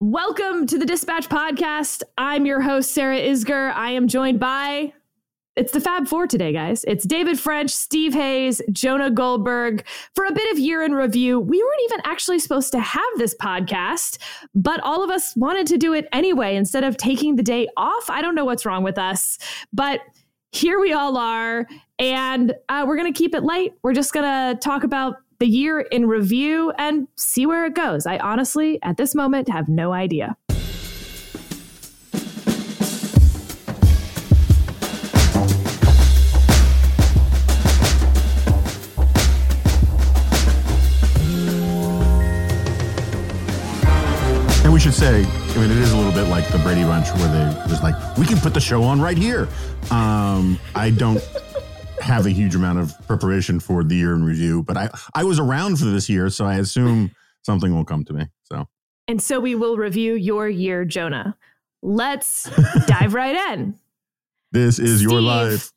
Welcome to the Dispatch Podcast. I'm your host, Sarah Isgur. I am joined by, it's the Fab Four today, guys. It's David French, Steve Hayes, Jonah Goldberg. For a bit of year in review, we weren't even actually supposed to have this podcast, but all of us wanted to do it anyway instead of taking the day off. I don't know what's wrong with us, but here we all are. And uh, we're going to keep it light. We're just going to talk about the year in review and see where it goes. I honestly, at this moment, have no idea. And we should say, I mean, it is a little bit like the Brady Bunch where they was like, we can put the show on right here. Um, I don't have a huge amount of preparation for the year in review, but I, I was around for this year, so I assume something will come to me. So, and so we will review your year, Jonah. Let's dive right in. This is Steve, your life.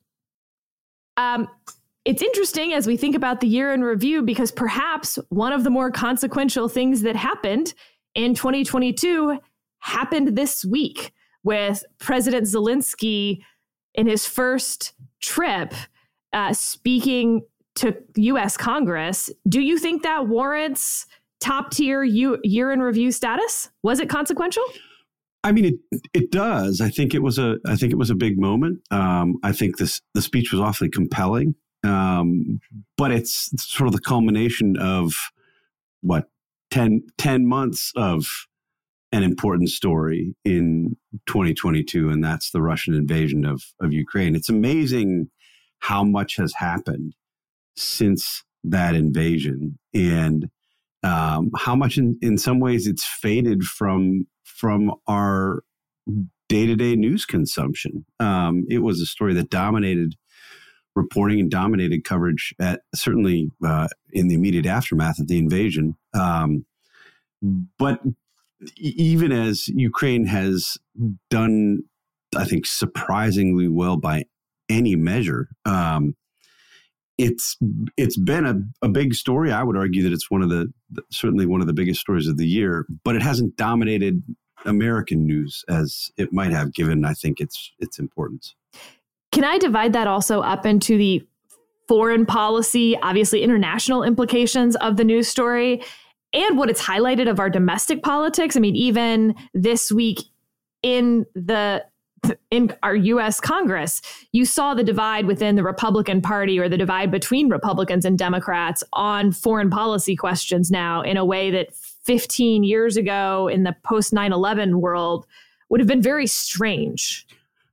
Um, it's interesting as we think about the year in review because perhaps one of the more consequential things that happened in 2022 happened this week with President Zelensky in his first trip uh, speaking to U.S. Congress. Do you think that warrants top tier year in review status? Was it consequential? I mean, it it does. I think it was a I think it was a big moment. Um, I think this the speech was awfully compelling, um, but it's sort of the culmination of what 10, 10 months of an important story in 2022, and that's the Russian invasion of of Ukraine. It's amazing how much has happened since that invasion? And um, how much in, in some ways it's faded from from our day-to-day news consumption. Um, it was a story that dominated reporting and dominated coverage at certainly uh, in the immediate aftermath of the invasion. Um, but even as ukraine has done i think surprisingly well by any measure. Um, it's it's been a, a big story. I would argue that it's one of the certainly one of the biggest stories of the year, but it hasn't dominated American news as it might have, given I think its its importance. Can I divide that also up into the foreign policy, obviously international implications of the news story, and what it's highlighted of our domestic politics? I mean, even this week in the in our US Congress, you saw the divide within the Republican Party or the divide between Republicans and Democrats on foreign policy questions now in a way that 15 years ago in the post 9 11 world would have been very strange.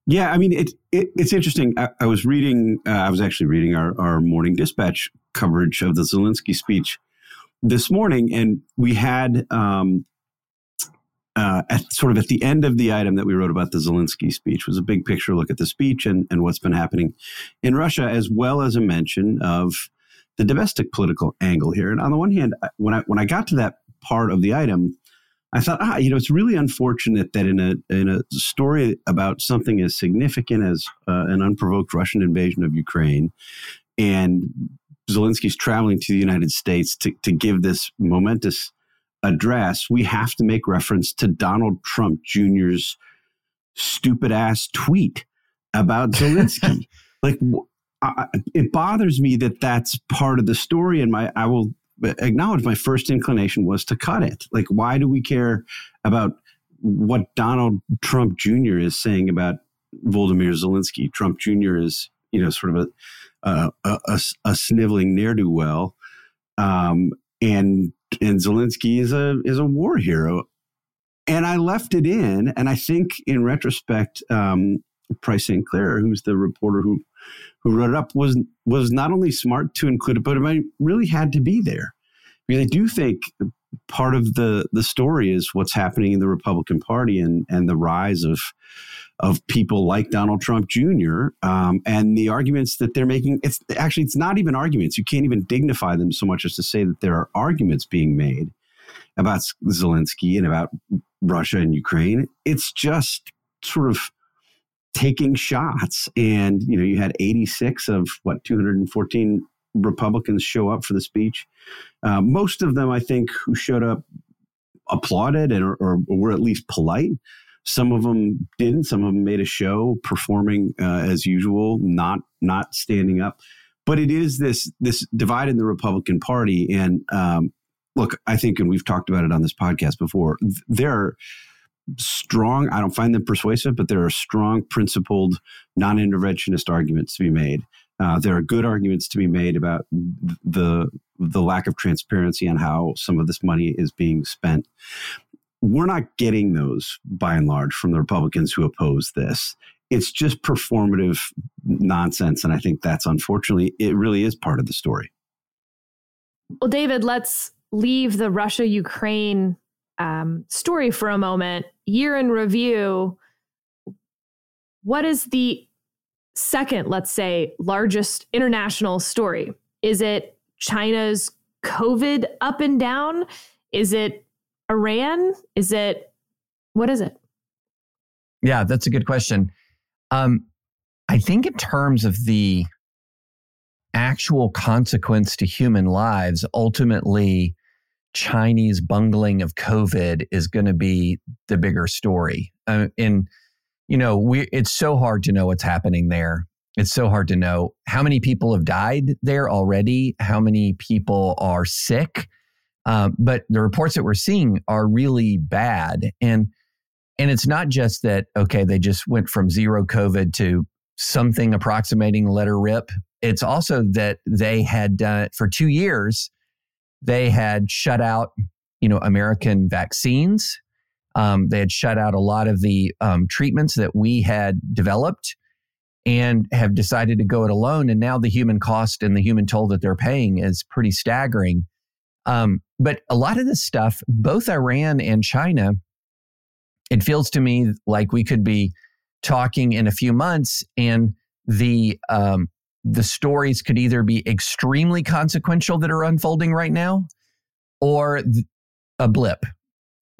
Yeah, I mean, it, it it's interesting. I, I was reading, uh, I was actually reading our, our morning dispatch coverage of the Zelensky speech this morning, and we had um, uh, at sort of at the end of the item that we wrote about the Zelensky speech was a big picture look at the speech and, and what's been happening in Russia, as well as a mention of the domestic political angle here. And on the one hand, when I when I got to that part of the item, I thought, ah, you know, it's really unfortunate that in a in a story about something as significant as uh, an unprovoked Russian invasion of Ukraine, and Zelensky's traveling to the United States to to give this momentous address, we have to make reference to Donald Trump Jr.'s stupid ass tweet about Zelensky. like, I, it bothers me that that's part of the story. And my, I will acknowledge my first inclination was to cut it. Like, why do we care about what Donald Trump Jr. is saying about Volodymyr Zelensky? Trump Jr. is, you know, sort of a, a, a, a sniveling ne'er do well. Um, and and Zelensky is a is a war hero. And I left it in, and I think in retrospect, um, Price St. Clair, who's the reporter who who wrote it up, was was not only smart to include it, but it really had to be there. Because I do think part of the the story is what's happening in the Republican Party and and the rise of of people like Donald Trump Jr. Um, and the arguments that they're making. It's actually it's not even arguments. You can't even dignify them so much as to say that there are arguments being made about Zelensky and about Russia and Ukraine. It's just sort of taking shots. And you know, you had 86 of what 214 Republicans show up for the speech. Uh, most of them, I think, who showed up applauded and or, or were at least polite. Some of them didn't. Some of them made a show performing uh, as usual, not not standing up. But it is this this divide in the Republican Party. And um, look, I think, and we've talked about it on this podcast before. There are strong. I don't find them persuasive, but there are strong, principled, non-interventionist arguments to be made. Uh, there are good arguments to be made about the the lack of transparency on how some of this money is being spent we're not getting those by and large from the Republicans who oppose this. It's just performative nonsense. And I think that's unfortunately, it really is part of the story. Well, David, let's leave the Russia Ukraine um, story for a moment. Year in review, what is the second, let's say, largest international story? Is it China's COVID up and down? Is it Iran? Is it what is it? Yeah, that's a good question. Um, I think in terms of the actual consequence to human lives, ultimately, Chinese bungling of COVID is going to be the bigger story. Uh, and you know, we it's so hard to know what's happening there. It's so hard to know how many people have died there already, how many people are sick, uh, but the reports that we're seeing are really bad. And and it's not just that, okay, they just went from zero COVID to something approximating letter rip. It's also that they had done for two years, they had shut out, you know, American vaccines. Um, they had shut out a lot of the um, treatments that we had developed and have decided to go it alone. And now the human cost and the human toll that they're paying is pretty staggering. Um, but a lot of this stuff, both Iran and China, it feels to me like we could be talking in a few months and the um, the stories could either be extremely consequential that are unfolding right now or a blip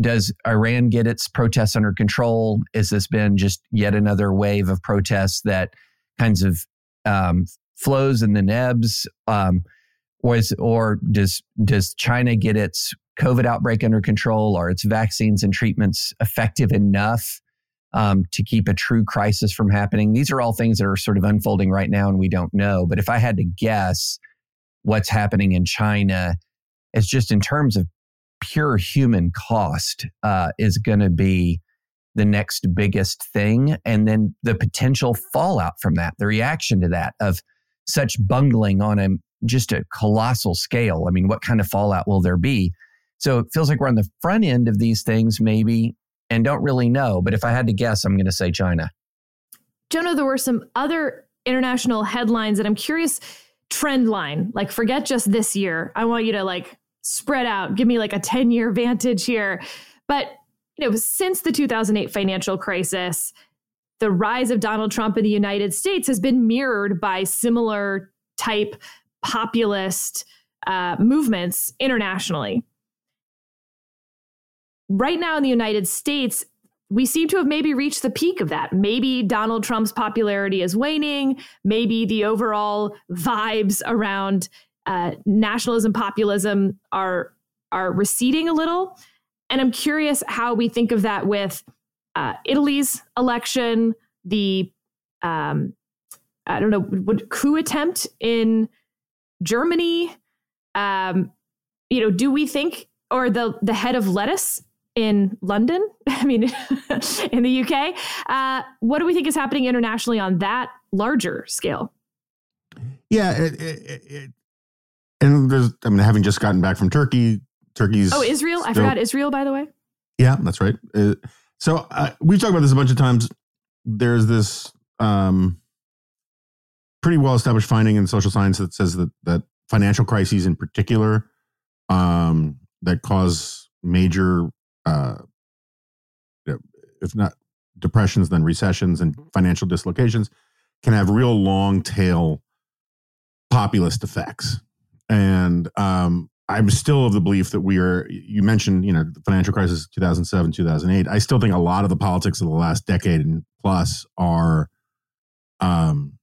does iran get its protests under control has this been just yet another wave of protests that kinds of um, flows in the nebs um, was or does does China get its COVID outbreak under control? Are its vaccines and treatments effective enough um, to keep a true crisis from happening? These are all things that are sort of unfolding right now, and we don't know. But if I had to guess, what's happening in China is just in terms of pure human cost uh, is going to be the next biggest thing, and then the potential fallout from that, the reaction to that of such bungling on a just a colossal scale. I mean, what kind of fallout will there be? So it feels like we're on the front end of these things, maybe, and don't really know. But if I had to guess, I'm going to say China. Jonah, there were some other international headlines that I'm curious trend line. Like, forget just this year. I want you to like spread out, give me like a 10 year vantage here. But, you know, since the 2008 financial crisis, the rise of Donald Trump in the United States has been mirrored by similar type populist uh, movements internationally. Right now in the United States, we seem to have maybe reached the peak of that. Maybe Donald Trump's popularity is waning. Maybe the overall vibes around uh, nationalism, populism are are receding a little. And I'm curious how we think of that with uh, Italy's election, the um, I don't know, what coup attempt in Germany? Um, you know, do we think, or the the head of lettuce in London? I mean, in the UK, uh, what do we think is happening internationally on that larger scale? Yeah, it, it, it, and there's, I mean, having just gotten back from Turkey, Turkey's. Oh, Israel! Still, I forgot Israel, by the way. Yeah, that's right. Uh, so uh, we've talked about this a bunch of times. There's this um, pretty well established finding in social science that says that that financial crises in particular um, that cause major, uh, if not depressions, then recessions and financial dislocations can have real long tail populist effects. And um, I'm still of the belief that we are, you mentioned, you know, the financial crisis 2007, 2008. I still think a lot of the politics of the last decade and plus are um,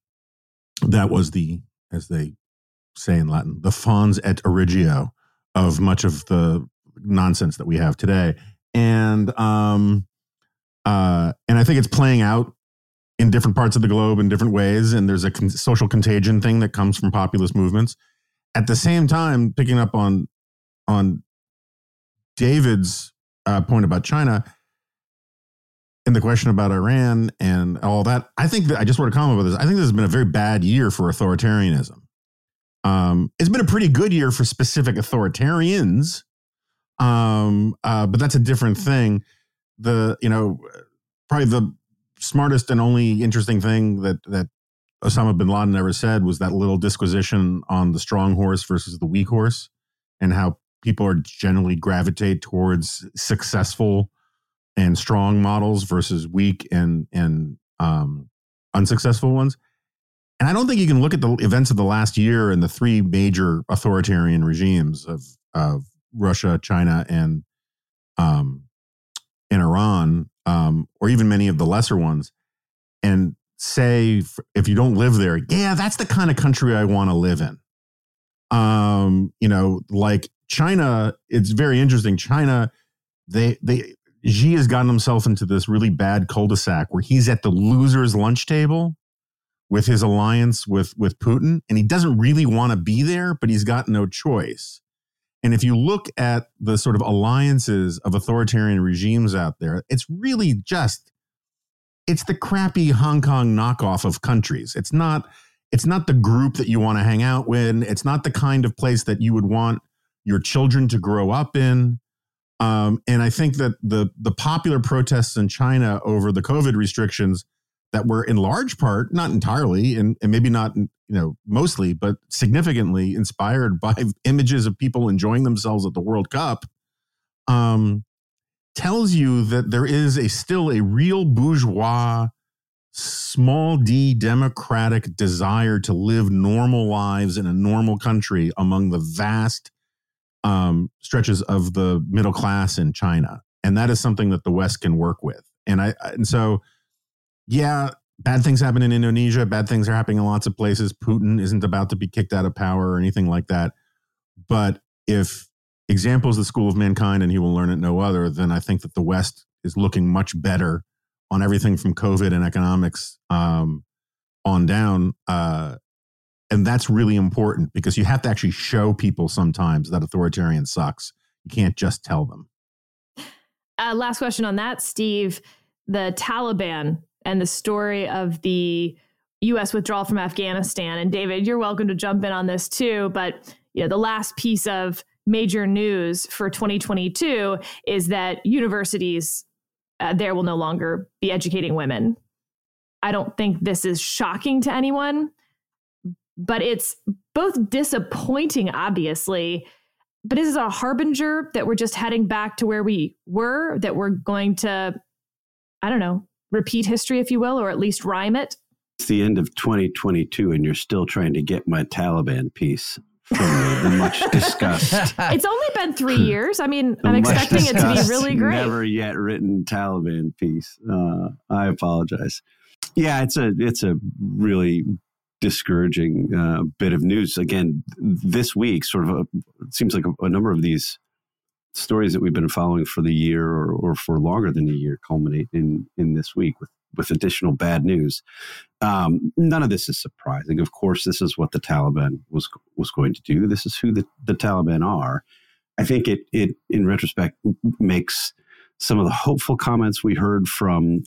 that was the, as they say in Latin, the fons et origo of much of the nonsense that we have today. And um, uh, and I think it's playing out in different parts of the globe in different ways. And there's a con- social contagion thing that comes from populist movements. At the same time, picking up on on David's uh, point about China and the question about Iran and all that, I think that I just want to comment about this. I think this has been a very bad year for authoritarianism. Um, it's been a pretty good year for specific authoritarians, um, uh, but that's a different thing. The you know probably the smartest and only interesting thing that that Osama bin Laden ever said was that little disquisition on the strong horse versus the weak horse, and how people are generally gravitate towards successful and strong models versus weak and and um, unsuccessful ones. And I don't think you can look at the events of the last year and the three major authoritarian regimes of of Russia, China, and um, and Iran, um, or even many of the lesser ones, and say if you don't live there, yeah, that's the kind of country I want to live in. Um, you know, like China, it's very interesting. China, they they Xi has gotten himself into this really bad cul-de-sac where he's at the losers' lunch table with his alliance with with Putin, and he doesn't really want to be there, but he's got no choice. And if you look at the sort of alliances of authoritarian regimes out there, it's really just it's the crappy Hong Kong knockoff of countries. It's not it's not the group that you want to hang out with. It's not the kind of place that you would want your children to grow up in. Um, and I think that the the popular protests in China over the COVID restrictions that were in large part, not entirely, and, and maybe not you know mostly, but significantly inspired by images of people enjoying themselves at the World Cup, um, tells you that there is a still a real bourgeois, small d democratic desire to live normal lives in a normal country among the vast um, stretches of the middle class in China, and that is something that the West can work with. And I and so, yeah, bad things happen in Indonesia. Bad things are happening in lots of places. Putin isn't about to be kicked out of power or anything like that. But if example is the school of mankind and he will learn it no other, then I think that the West is looking much better on everything from COVID and economics um, on down. Uh, and that's really important because you have to actually show people sometimes that authoritarian sucks. You can't just tell them. Uh, last question on that, Steve. The Taliban and the story of the U.S. withdrawal from Afghanistan. And David, you're welcome to jump in on this too. But you know, the last piece of major news for 2022 is that universities uh, there will no longer be educating women. I don't think this is shocking to anyone but it's both disappointing, obviously. But this is a harbinger that we're just heading back to where we were, that we're going to, I don't know, repeat history, if you will, or at least rhyme it? It's the end of 2022, and you're still trying to get my Taliban piece much discussed. it's only been three years. I mean, I'm expecting it to be really great. Never yet written Taliban piece. Uh, I apologize. Yeah, it's a it's a really discouraging uh, bit of news. Again, this week, sort of, a, it seems like a, a, number of these stories that we've been following for the year or, or for longer than a year culminate in in this week with with additional bad news. Um, none of this is surprising. Of course, this is what the Taliban was was going to do. This is who the, the Taliban are. I think it it in retrospect makes some of the hopeful comments we heard from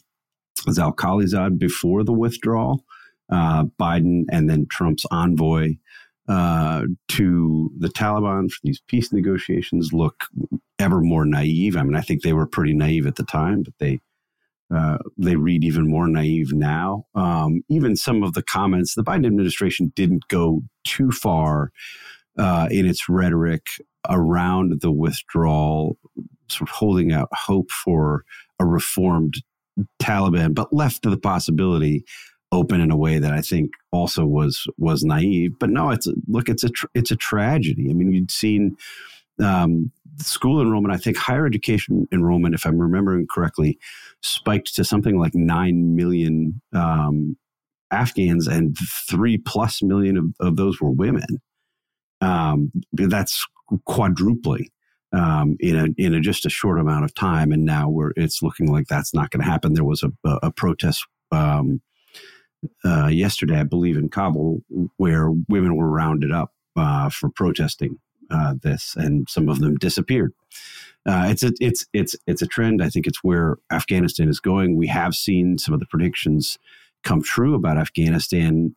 Zal Khalilzad before the withdrawal uh, Biden and then Trump's envoy uh, to the Taliban for these peace negotiations look ever more naive. I mean, I think they were pretty naive at the time, but they uh, they read even more naive now. Um, even some of the comments, the Biden administration didn't go too far uh, in its rhetoric around the withdrawal, sort of holding out hope for a reformed Taliban, but left the possibility open in a way that I think also was was naive. But no, it's look, it's a it's a tragedy. I mean, you'd seen um, school enrollment. I think higher education enrollment, if I'm remembering correctly, spiked to something like nine million um, Afghans, and three plus million of, of those were women. Um, that's quadrupling. um, in a in a just a short amount of time, and now we're it's looking like that's not going to happen. There was a, a, a protest um, uh, yesterday, I believe, in Kabul, where women were rounded up uh, for protesting uh, this, and some of them disappeared. Uh, it's a it's it's it's a trend. I think it's where Afghanistan is going. We have seen some of the predictions come true about Afghanistan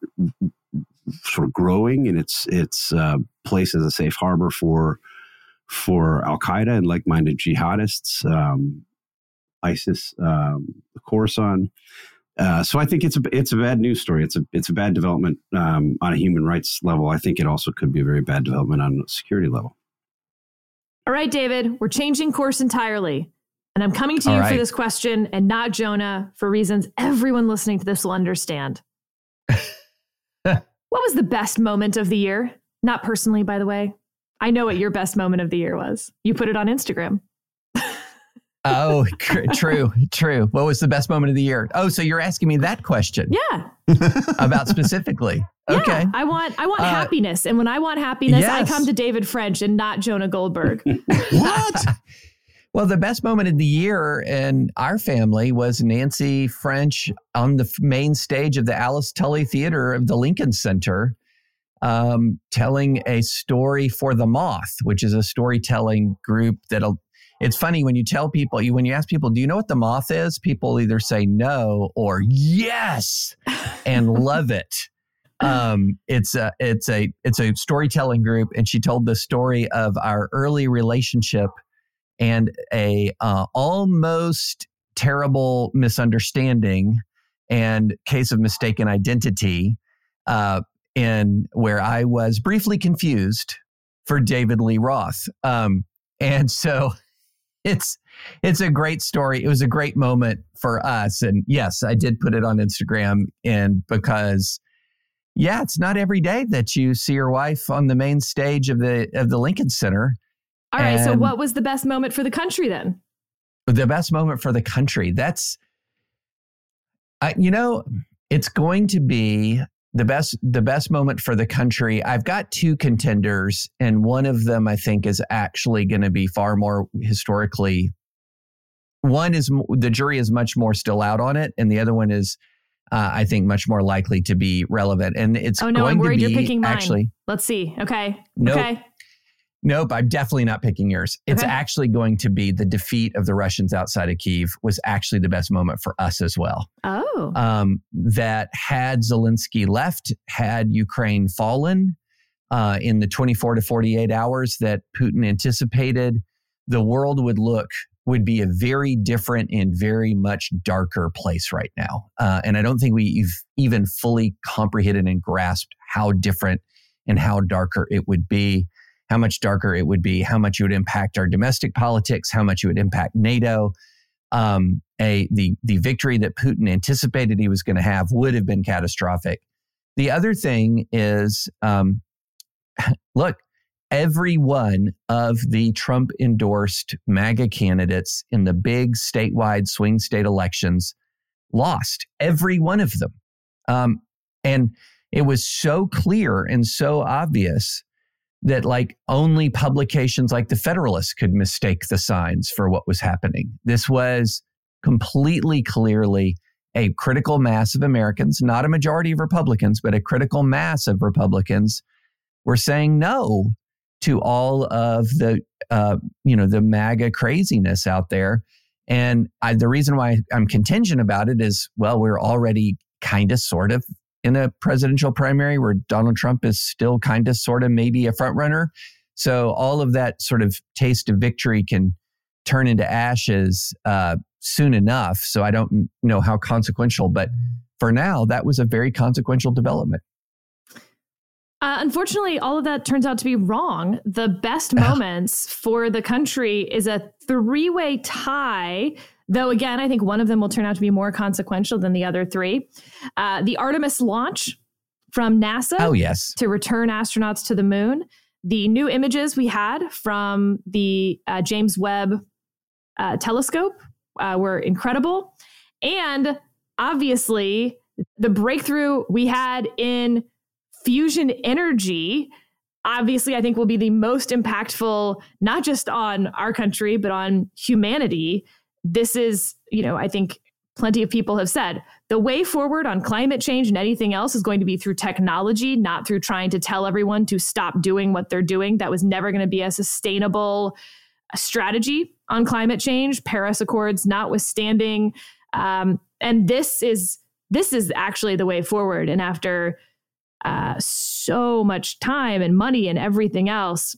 sort of growing in its its uh, place as a safe harbor for for Al Qaeda and like minded jihadists, um, ISIS, um, Khorasan. Uh, so I think it's a it's a bad news story. It's a it's a bad development um, on a human rights level. I think it also could be a very bad development on a security level. All right, David, we're changing course entirely. And I'm coming to you right. for this question and not Jonah for reasons everyone listening to this will understand. what was the best moment of the year? Not personally, by the way. I know what your best moment of the year was. You put it on Instagram. Oh, true, true. What was the best moment of the year? Oh, so you're asking me that question? Yeah. About specifically. Yeah, okay. I want I want uh, happiness. And when I want happiness, yes. I come to David French and not Jonah Goldberg. what? Well, the best moment of the year in our family was Nancy French on the main stage of the Alice Tully Theater of the Lincoln Center, um, telling a story for the Moth, which is a storytelling group that'll. It's funny when you tell people, you when you ask people, "Do you know what the Moth is?" People either say no or yes, and love it um, it's a it's a it's a storytelling group, and she told the story of our early relationship and a uh, almost terrible misunderstanding and case of mistaken identity, uh, in where I was briefly confused for David Lee Roth, um, and so it's it's a great story. It was a great moment for us, and yes, I did put it on Instagram, and because yeah, it's not every day that you see your wife on the main stage of the of the Lincoln Center. All right. So, what was the best moment for the country then? The best moment for the country. That's, I, you know, it's going to be the best the best moment for the country. I've got two contenders, and one of them I think is actually going to be far more historically. One is the jury is much more still out on it, and the other one is uh, I think much more likely to be relevant. And it's oh no, going I'm worried be you're picking mine. actually. Let's see. Okay. Okay. Nope, I'm definitely not picking yours. It's Okay. actually going to be the defeat of the Russians outside of Kiev was actually the best moment for us as well. Oh. Um, that had Zelensky left, had Ukraine fallen uh, in the 24 to 48 hours that Putin anticipated, the world would look would be a very different and very much darker place right now. Uh, and I don't think we've even fully comprehended and grasped how different and how darker it would be, how much darker it would be, how much it would impact our domestic politics, how much it would impact NATO. Um, a the the victory that Putin anticipated he was going to have would have been catastrophic. The other thing is, um, look, every one of the Trump endorsed MAGA candidates in the big statewide swing state elections lost, every one of them. Um, and it was so clear and so obvious that like only publications like the Federalist could mistake the signs for what was happening. This was completely clearly a critical mass of Americans, not a majority of Republicans, but a critical mass of Republicans were saying no to all of the uh, you know the MAGA craziness out there. And I, the reason why I'm contingent about it is, well, we're already kind of sort of in a presidential primary where Donald Trump is still kind of sort of maybe a front runner. So all of that sort of taste of victory can turn into ashes uh, soon enough. So I don't know how consequential, but for now, that was a very consequential development. Uh, unfortunately, all of that turns out to be wrong. The best moments for the country is a three way tie. Though, again, I think one of them will turn out to be more consequential than the other three. Uh, the Artemis launch from NASA Oh, yes. to return astronauts to the moon. The new images we had from the uh, James Webb uh, telescope uh, were incredible. And obviously, the breakthrough we had in fusion energy obviously I think will be the most impactful, not just on our country, but on humanity. This is, you know, I think plenty of people have said the way forward on climate change and anything else is going to be through technology, not through trying to tell everyone to stop doing what they're doing. That was never going to be a sustainable strategy on climate change, Paris Accords notwithstanding. Um, and this is this is actually the way forward. And after uh, so much time and money and everything else,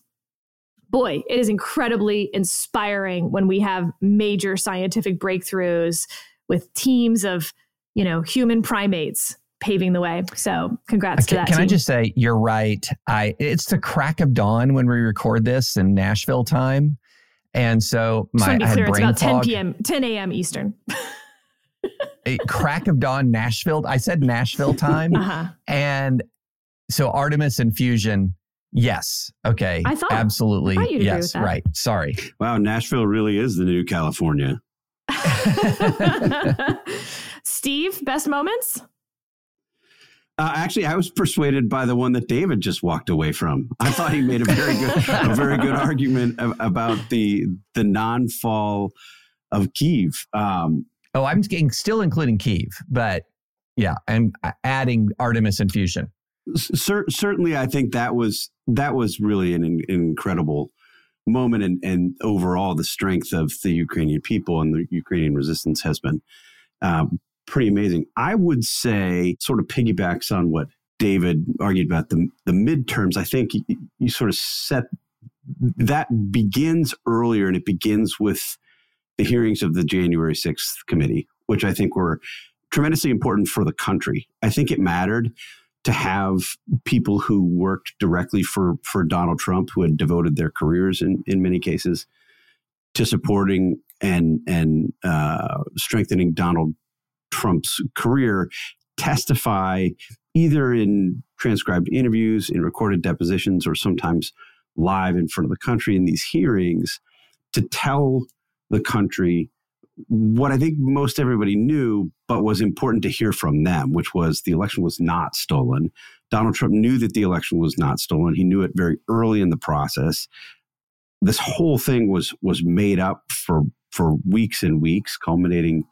boy, it is incredibly inspiring when we have major scientific breakthroughs with teams of, you know, human primates paving the way. So congrats can, to that. Can team. I just say you're right. I it's the crack of dawn when we record this in Nashville time. And so my just to be clear, it's about 10 p.m. 10 a.m. Eastern. A crack of dawn Nashville. I said Nashville time. uh-huh. And so Artemis Infusion, yes. Okay. I thought- absolutely. I thought you'd agree yes, with that. right. Sorry. Wow, Nashville really is the new California. Steve, best moments? Uh, actually, I was persuaded by the one that David just walked away from. I thought he made a very good, a very good argument a- about the the non fall of Kiev. Um, Oh, I'm getting, still including Kiev, but yeah, I'm adding Artemis Infusion. Cer- certainly, I think that was that was really an, in- incredible moment, and, and overall, the strength of the Ukrainian people and the Ukrainian resistance has been um, pretty amazing. I would say, sort of piggybacks on what David argued about the the midterms. I think you, you sort of set that begins earlier, and it begins with the hearings of the January sixth committee, which I think were tremendously important for the country. I think it mattered to have people who worked directly for for Donald Trump, who had devoted their careers in in many cases to supporting and and uh, strengthening Donald Trump's career, testify either in transcribed interviews, in recorded depositions, or sometimes live in front of the country in these hearings to tell the country what I think most everybody knew, but was important to hear from them, which was the election was not stolen. Donald Trump knew that the election was not stolen. He knew it very early in the process. This whole thing was was made up for for weeks and weeks, culminating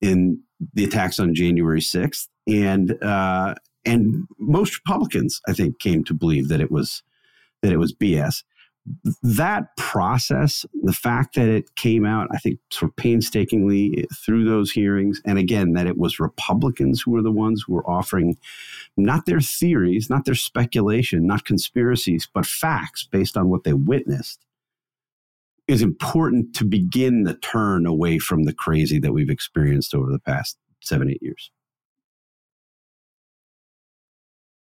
in the attacks on January sixth, and uh, and most Republicans, I think, came to believe that it was that it was BS that process, the fact that it came out, I think, sort of painstakingly through those hearings, and again, that it was Republicans who were the ones who were offering not their theories, not their speculation, not conspiracies, but facts based on what they witnessed, is important to begin the turn away from the crazy that we've experienced over the past seven, eight years.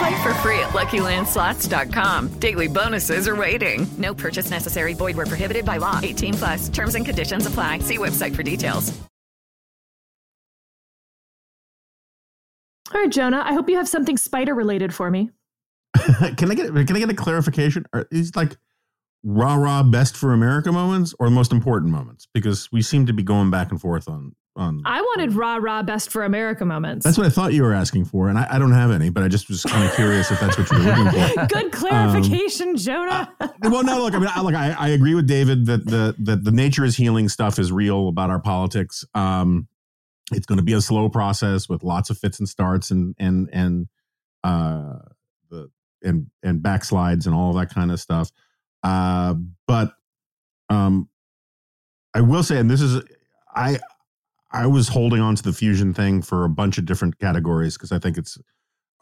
Play for free at LuckyLandSlots.com. Daily bonuses are waiting. No purchase necessary. Void where prohibited by law. 18 plus. Terms and conditions apply. See website for details. All right, Jonah, I hope you have something spider related for me. can I get can I get a clarification? Are these like rah rah best for America moments or the most important moments? Because we seem to be going back and forth on on. I wanted rah rah best for America moments. That's what I thought you were asking for, and I, I don't have any, but I just was kind of curious if that's what you were looking for. Good clarification, Jonah. well, no, look, I mean, I, look, I, I agree with David that the that the nature is healing stuff is real about our politics. Um, it's going to be a slow process with lots of fits and starts and and and uh the and and backslides and all that kind of stuff. Uh, but um, I will say, and this is I I was holding on to the fusion thing for a bunch of different categories because I think it's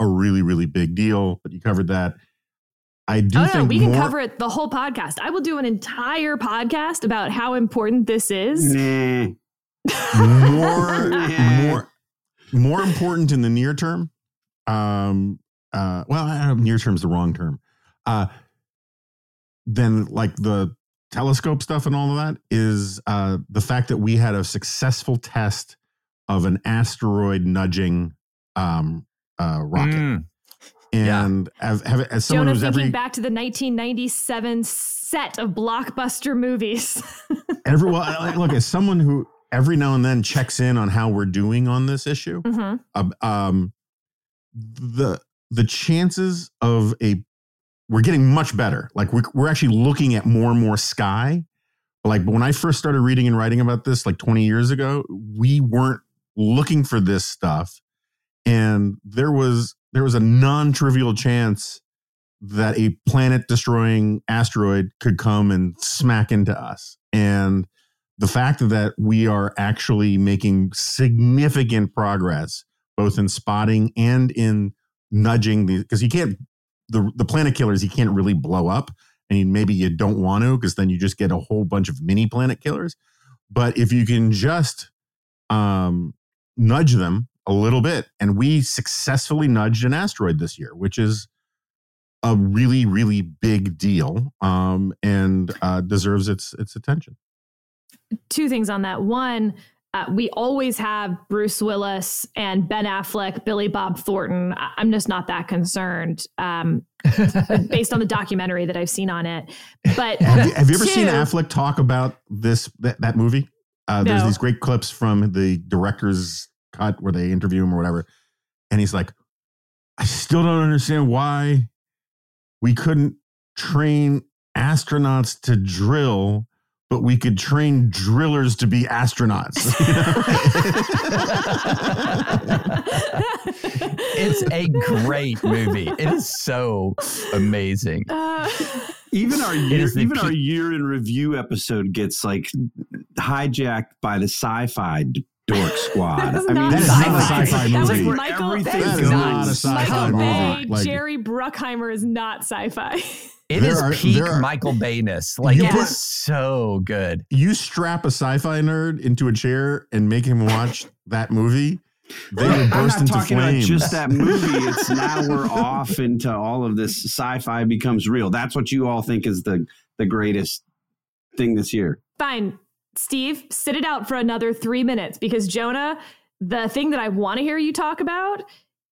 a really really big deal. But you covered that. I do oh, think no, we more, can cover it the whole podcast. I will do an entire podcast about how important this is. Nah. more more more important in the near term um uh well I don't know, near term is the wrong term uh than like the telescope stuff and all of that is uh the fact that we had a successful test of an asteroid nudging um, uh, rocket. Mm. And have, have, as someone Jonah who's thinking every back to the 1997 set of blockbuster movies. every well, like, look as someone who every now and then checks in on how we're doing on this issue. Mhm. um, um, the the chances of a we're getting much better. Like we're we're actually looking at more and more sky. Like when I first started reading and writing about this, like 20 years ago, we weren't looking for this stuff, and there was there was a non trivial chance that a planet destroying asteroid could come and smack into us. And the fact that we are actually making significant progress both in spotting and in nudging the because you can't the the planet killers you can't really blow up. And maybe you don't want to because then you just get a whole bunch of mini planet killers. But if you can just um nudge them a little bit and we successfully nudged an asteroid this year which is a really really big deal um and uh deserves its its attention. Two things on that. One, uh, we always have Bruce Willis and Ben Affleck, Billy Bob Thornton. I- I'm just not that concerned um, based on the documentary that I've seen on it. But have you, have you ever seen Affleck talk about this that, that movie? Uh, there's No. these great clips from the director's cut where they interview him or whatever, and he's like, "I still don't understand why we couldn't train astronauts to drill." But we could train drillers to be astronauts. it's a great movie. It is so amazing. Uh, Even our year, is the even our year in review episode gets like hijacked by the sci-fi d- dork squad. That is I mean, not that is that's not a sci-fi. sci-fi That was movie. where Michael- everything that is not a sci-fi Michael movie. Bay, Jerry Bruckheimer is not sci-fi. It There is are- peak are- Michael Bayness. Like You it put- is so good. you strap a sci-fi nerd into a chair and make him watch that movie, they will I'm burst not into talking flames. about just that movie. It's now we're off into all of this sci-fi becomes real. That's what you all think is the the greatest thing this year. Fine, Steve, sit it out for another three minutes because Jonah, the thing that I want to hear you talk about,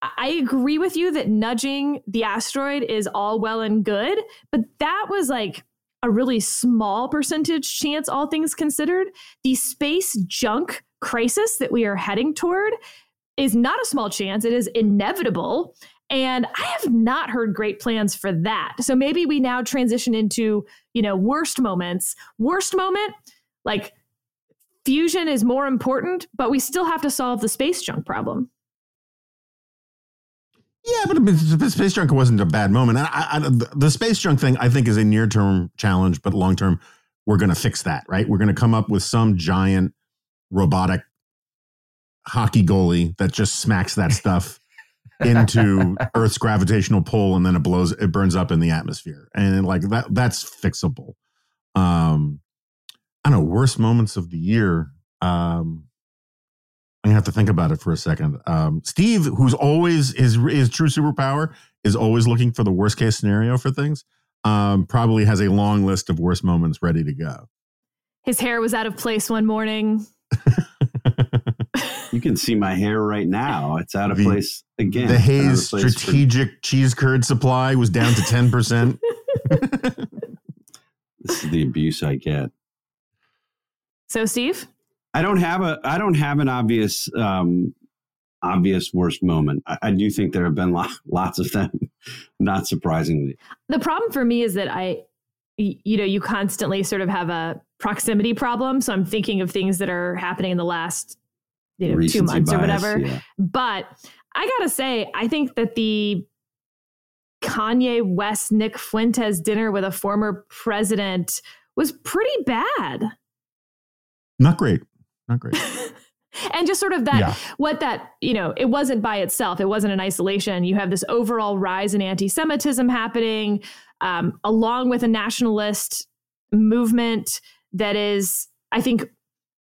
I agree with you that nudging the asteroid is all well and good, but that was like a really small percentage chance, all things considered. The space junk crisis that we are heading toward is not a small chance, it is inevitable. And I have not heard great plans for that. So maybe we now transition into, you know, worst moments. Worst moment, like fusion is more important, but we still have to solve the space junk problem. Yeah, but the the space junk wasn't a bad moment. And I, I, the- the space junk thing, I think, is a near term challenge, but long term, we're going to fix that, right? We're going to come up with some giant robotic hockey goalie that just smacks that stuff into Earth's gravitational pull, and then it blows, it burns up in the atmosphere, and like that, that's fixable. Um, I don't know worst moments of the year. Um, I'm gonna have to think about it for a second. Um, Steve, who's always his his true superpower is always looking for the worst case scenario for things. Um, probably has a long list of worst moments ready to go. His hair was out of place one morning. You can see my hair right now. It's out of The- place again. the It's Hayes place for- strategic cheese curd supply was down to ten percent. this is the abuse I get. So, Steve, I don't have a I don't have an obvious um obvious worst moment. I, I do think there have been lo- lots of them, not surprisingly. the problem for me is that I, you know, you constantly sort of have a proximity problem. So I'm thinking of things that are happening in the last, you know, two months or whatever. yeah. But I gotta say, I think that the Kanye West Nick Fuentes dinner with a former president was pretty bad. Not great. Not great. and just sort of that Yeah. what that you know it wasn't by itself it wasn't in isolation you have this overall rise in anti-semitism happening um, along with a nationalist movement that is i think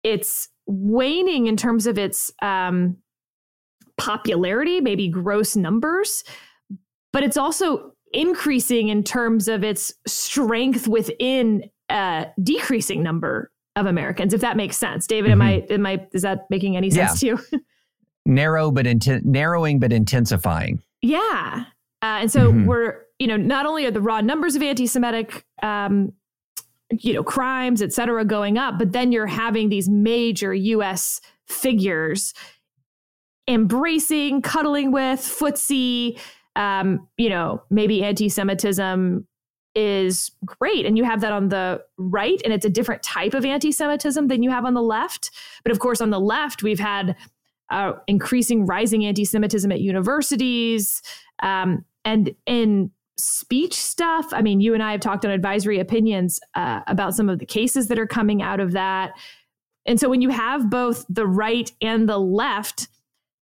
it's waning in terms of its um, popularity maybe gross numbers but it's also increasing in terms of its strength within a decreasing number of Americans, if that makes sense. David, mm-hmm. am I am I is that making any sense yeah. to you? Narrow but inten- narrowing but intensifying. Yeah. Uh, and so mm-hmm. we're, you know, not only are the raw numbers of anti-Semitic um, you know, crimes, et cetera, going up, but then you're having these major US figures embracing, cuddling with, footsie, um, you know, maybe anti-Semitism is great. And you have that on the right, and it's a different type of anti Semitism than you have on the left. But of course, on the left, we've had uh, increasing, rising anti Semitism at universities. Um, and in speech stuff, I mean, you and I have talked on advisory opinions uh, about some of the cases that are coming out of that. And so when you have both the right and the left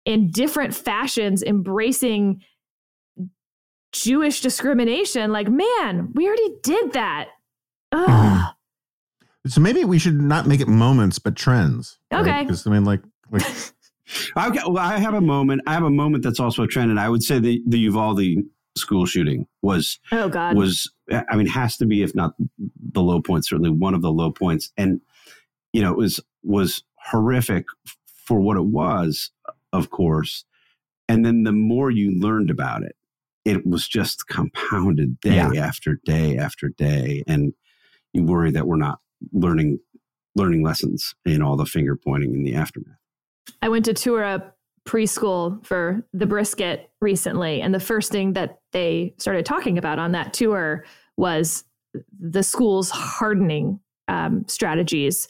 in different fashions embracing Jewish discrimination. Like, man, we already did that. Ugh. So maybe we should not make it moments, but trends. Okay. Because I mean, like, like I've got, well, I have a moment. I have a moment that's also a trend, and I would say the the Uvalde school shooting was oh god was I mean has to be if not the low point, certainly one of the low points, and you know it was was horrific for what it was, of course, and then the more you learned about it, it was just compounded day yeah. after day after day. And you worry that we're not learning learning lessons in all the finger pointing in the aftermath. I went to tour a preschool for the brisket recently, and the first thing that they started talking about on that tour was the school's hardening um, strategies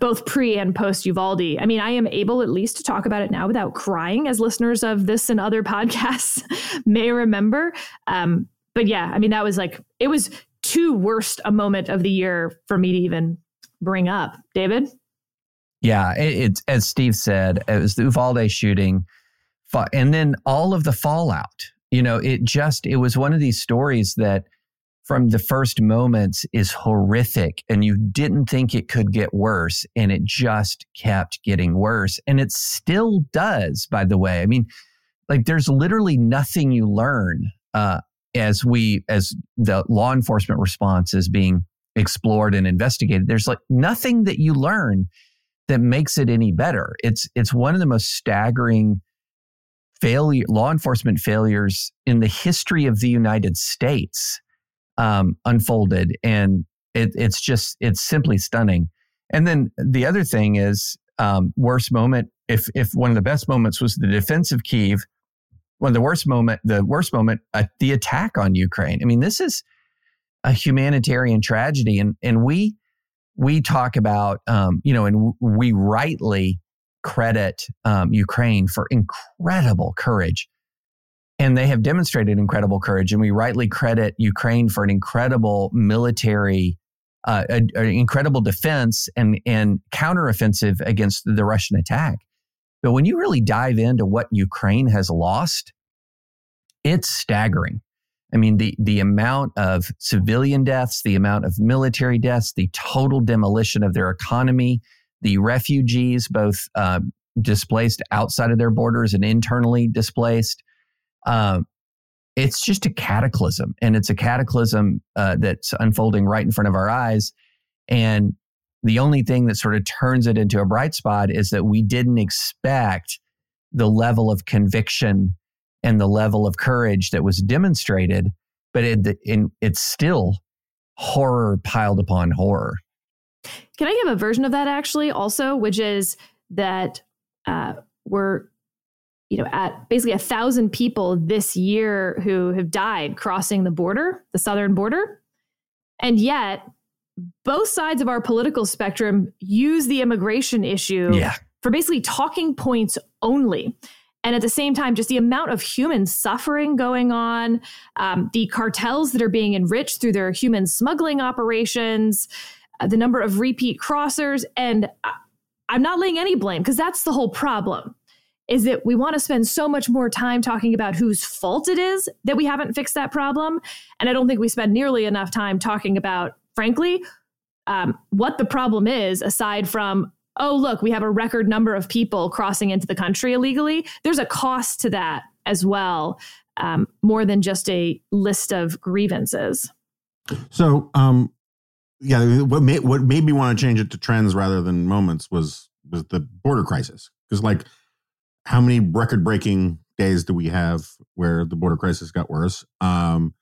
both pre and post Uvalde. I mean, I am able at least to talk about it now without crying, as listeners of this and other podcasts may remember. Um, but yeah, I mean, that was like, it was too worst a moment of the year for me to even bring up. David? Yeah, it, it's as Steve said, it was the Uvalde shooting, and then all of the fallout. You know, it just, it was one of these stories that from the first moments is horrific and you didn't think it could get worse and it just kept getting worse and it still does by the way. I mean like there's literally nothing you learn uh, as we as the law enforcement response is being explored and investigated. There's like nothing that you learn that makes it any better. It's it's one of the most staggering failure law enforcement failures in the history of the united states um, unfolded, and it, it's just it's simply stunning. And then the other thing is um, worst moment. If if one of the best moments was the defense of Kiev, one of the worst moment, the worst moment, uh, the attack on Ukraine. I mean, this is a humanitarian tragedy, and and we we talk about um, you know, and we rightly credit um, Ukraine for incredible courage and they have demonstrated incredible courage. And we rightly credit Ukraine for an incredible military, uh, an incredible defense and, and counteroffensive against the Russian attack. But when you really dive into what Ukraine has lost, it's staggering. I mean, the, the amount of civilian deaths, the amount of military deaths, the total demolition of their economy, the refugees, both uh, displaced outside of their borders and internally displaced, um, it's just a cataclysm, and it's a cataclysm uh, that's unfolding right in front of our eyes. And the only thing that sort of turns it into a bright spot is that we didn't expect the level of conviction and the level of courage that was demonstrated, but it, in, it's still horror piled upon horror. Can I give a version of that actually, also, which is that uh, we're you know, at basically a thousand people this year who have died crossing the border, the southern border. And yet, both sides of our political spectrum use the immigration issue yeah. for basically talking points only. And at the same time, just the amount of human suffering going on, um, the cartels that are being enriched through their human smuggling operations, uh, the number of repeat crossers. And I'm not laying any blame because that's the whole problem is that we want to spend so much more time talking about whose fault it is that we haven't fixed that problem. And I don't think we spend nearly enough time talking about, frankly, um, what the problem is aside from, oh, look, we have a record number of people crossing into the country illegally. There's a cost to that as well, um, more than just a list of grievances. So, um, yeah, what made what made me want to change it to trends rather than moments was was the border crisis. Because like, how many record breaking days do we have where the border crisis got worse? Um,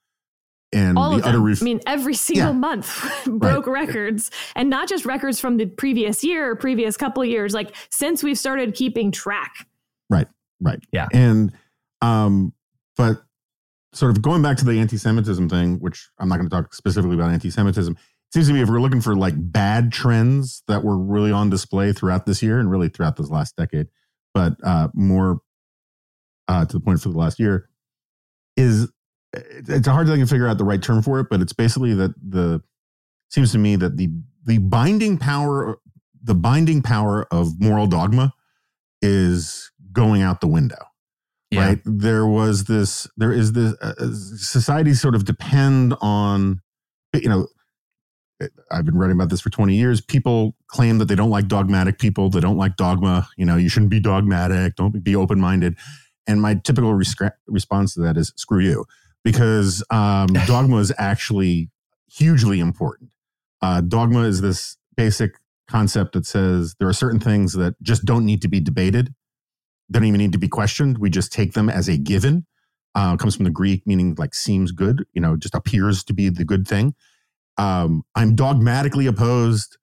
and All the of them. utter ref- I mean, every single Yeah. month broke records, and not just records from the previous year or previous couple of years. Like since we've started keeping track. Right. Right. Yeah. And um, but sort of going back to the anti-Semitism thing, which I'm not going to talk specifically about anti-Semitism. It seems to me if we're looking for like bad trends that were really on display throughout this year and really throughout this last decade, but uh, more uh, to the point for the last year, is it's hard thing to figure out the right term for it, but it's basically that the seems to me that the the binding power the binding power of moral dogma is going out the window Yeah. right there was this there is this uh, uh, societies sort of depend on you know i've been writing about this for 20 years people claim that they don't like dogmatic people they don't like dogma you know you shouldn't be dogmatic don't be open-minded and my typical rescra- response to that is screw you because um, dogma is actually hugely important uh, dogma is this basic concept that says there are certain things that just don't need to be debated they don't even need to be questioned. We just take them as a given. Uh, comes from the Greek, meaning like seems good, you know, just appears to be the good thing. Um, I'm dogmatically opposed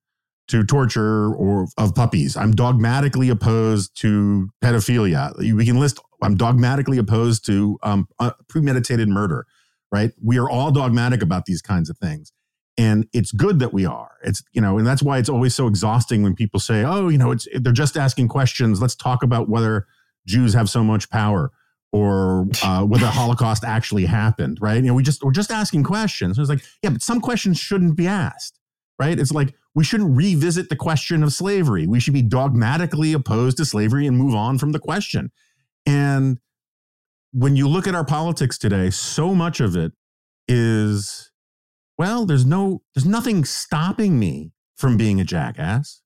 to torture or of puppies. I'm dogmatically opposed to pedophilia. We can list. I'm dogmatically opposed to um, uh, premeditated murder. Right? We are all dogmatic about these kinds of things, and it's good that we are. It's you know, and that's why it's always so exhausting when people say, "Oh, you know, it's they're just asking questions. Let's talk about whether Jews have so much power." Or uh, whether the Holocaust actually happened, right? You know, we just we're just asking questions. It's like, yeah, but some questions shouldn't be asked, right? It's like we shouldn't revisit the question of slavery. We should be dogmatically opposed to slavery and move on from the question. And when you look at our politics today, so much of it is, well, there's no, there's nothing stopping me from being a jackass.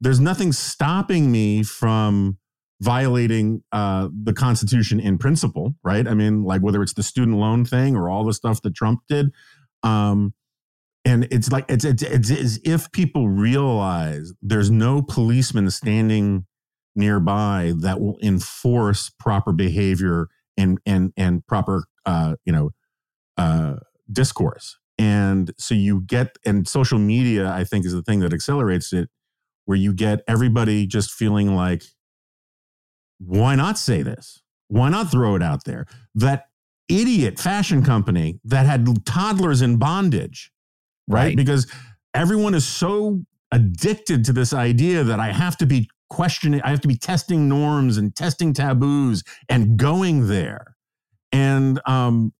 There's nothing stopping me from violating uh, the Constitution in principle, right? I mean, like whether it's the student loan thing or all the stuff that Trump did. Um, and it's like it's, it's it's as if people realize there's no policeman standing nearby that will enforce proper behavior and and and proper uh, you know uh, discourse. And so you get and social media, I think, is the thing that accelerates it, where you get everybody just feeling like, why not say this? Why not throw it out there? That idiot fashion company that had toddlers in bondage right? Right. Because everyone is so addicted to this idea that I have to be questioning, I have to be testing norms and testing taboos and going there. And um,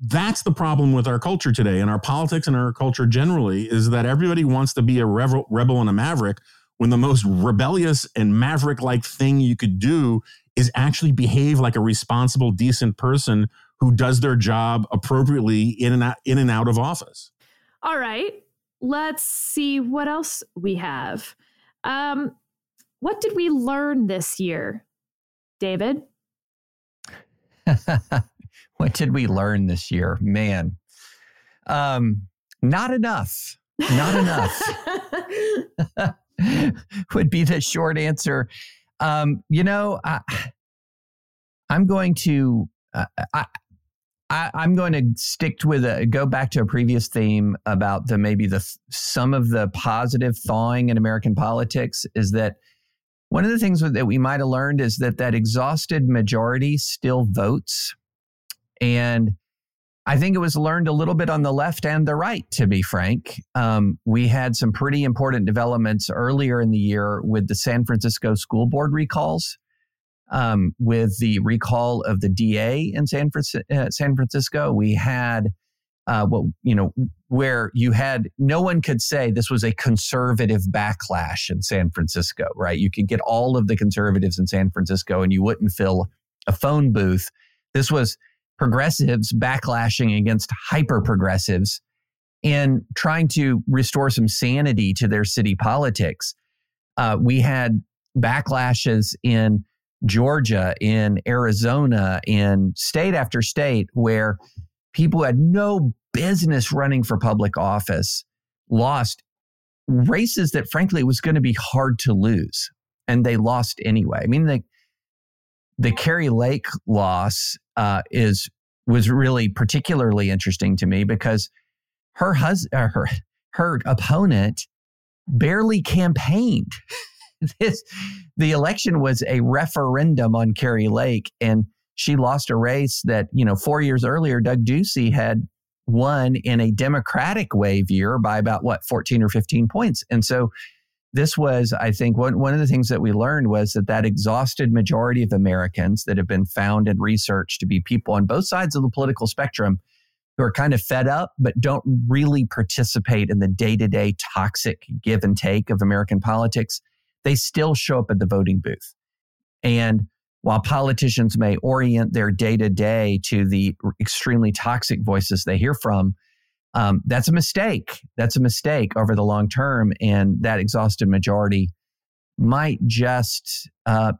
that's the problem with our culture today and our politics and our culture generally is that everybody wants to be a rebel, rebel and a maverick when the most rebellious and maverick like thing you could do is actually behave like a responsible, decent person who does their job appropriately in and out, in and out of office. All right. Let's see what else we have. Um, what did we learn this year, David? what did we learn this year? Man, um, not enough. Not enough would be the short answer. Um, you know, I, I'm going to. Uh, I, I, I'm going to stick with a go back to a previous theme about the maybe the some of the positive thawing in American politics is that one of the things that we might have learned is that that exhausted majority still votes, and I think it was learned a little bit on the left and the right. To be frank, um, we had some pretty important developments earlier in the year with the San Francisco school board recalls um, with the recall of the DA in San, uh, San Francisco. We had uh, what you know where you had no one could say this was a conservative backlash in San Francisco, right? You could get all of the conservatives in San Francisco, and you wouldn't fill a phone booth. This was progressives backlashing against hyper progressives and trying to restore some sanity to their city politics. Uh, we had backlashes in Georgia, in Arizona, in state after state, where people had no business running for public office lost races that frankly was going to be hard to lose and they lost anyway i mean the the Kari Lake loss uh, is was really particularly interesting to me because her husband, uh, her her opponent, barely campaigned. this the election was a referendum on Kari Lake, and she lost a race that you know four years earlier Doug Ducey had won in a Democratic wave year by about what fourteen or fifteen points, and so this was, I think, one, one of the things that we learned was that that exhausted majority of Americans that have been found in research to be people on both sides of the political spectrum who are kind of fed up, but don't really participate in the day to day toxic give and take of American politics, they still show up at the voting booth. And while politicians may orient their day to day to the extremely toxic voices they hear from, um, that's a mistake. That's a mistake over the long term. And that exhausted majority might just uh,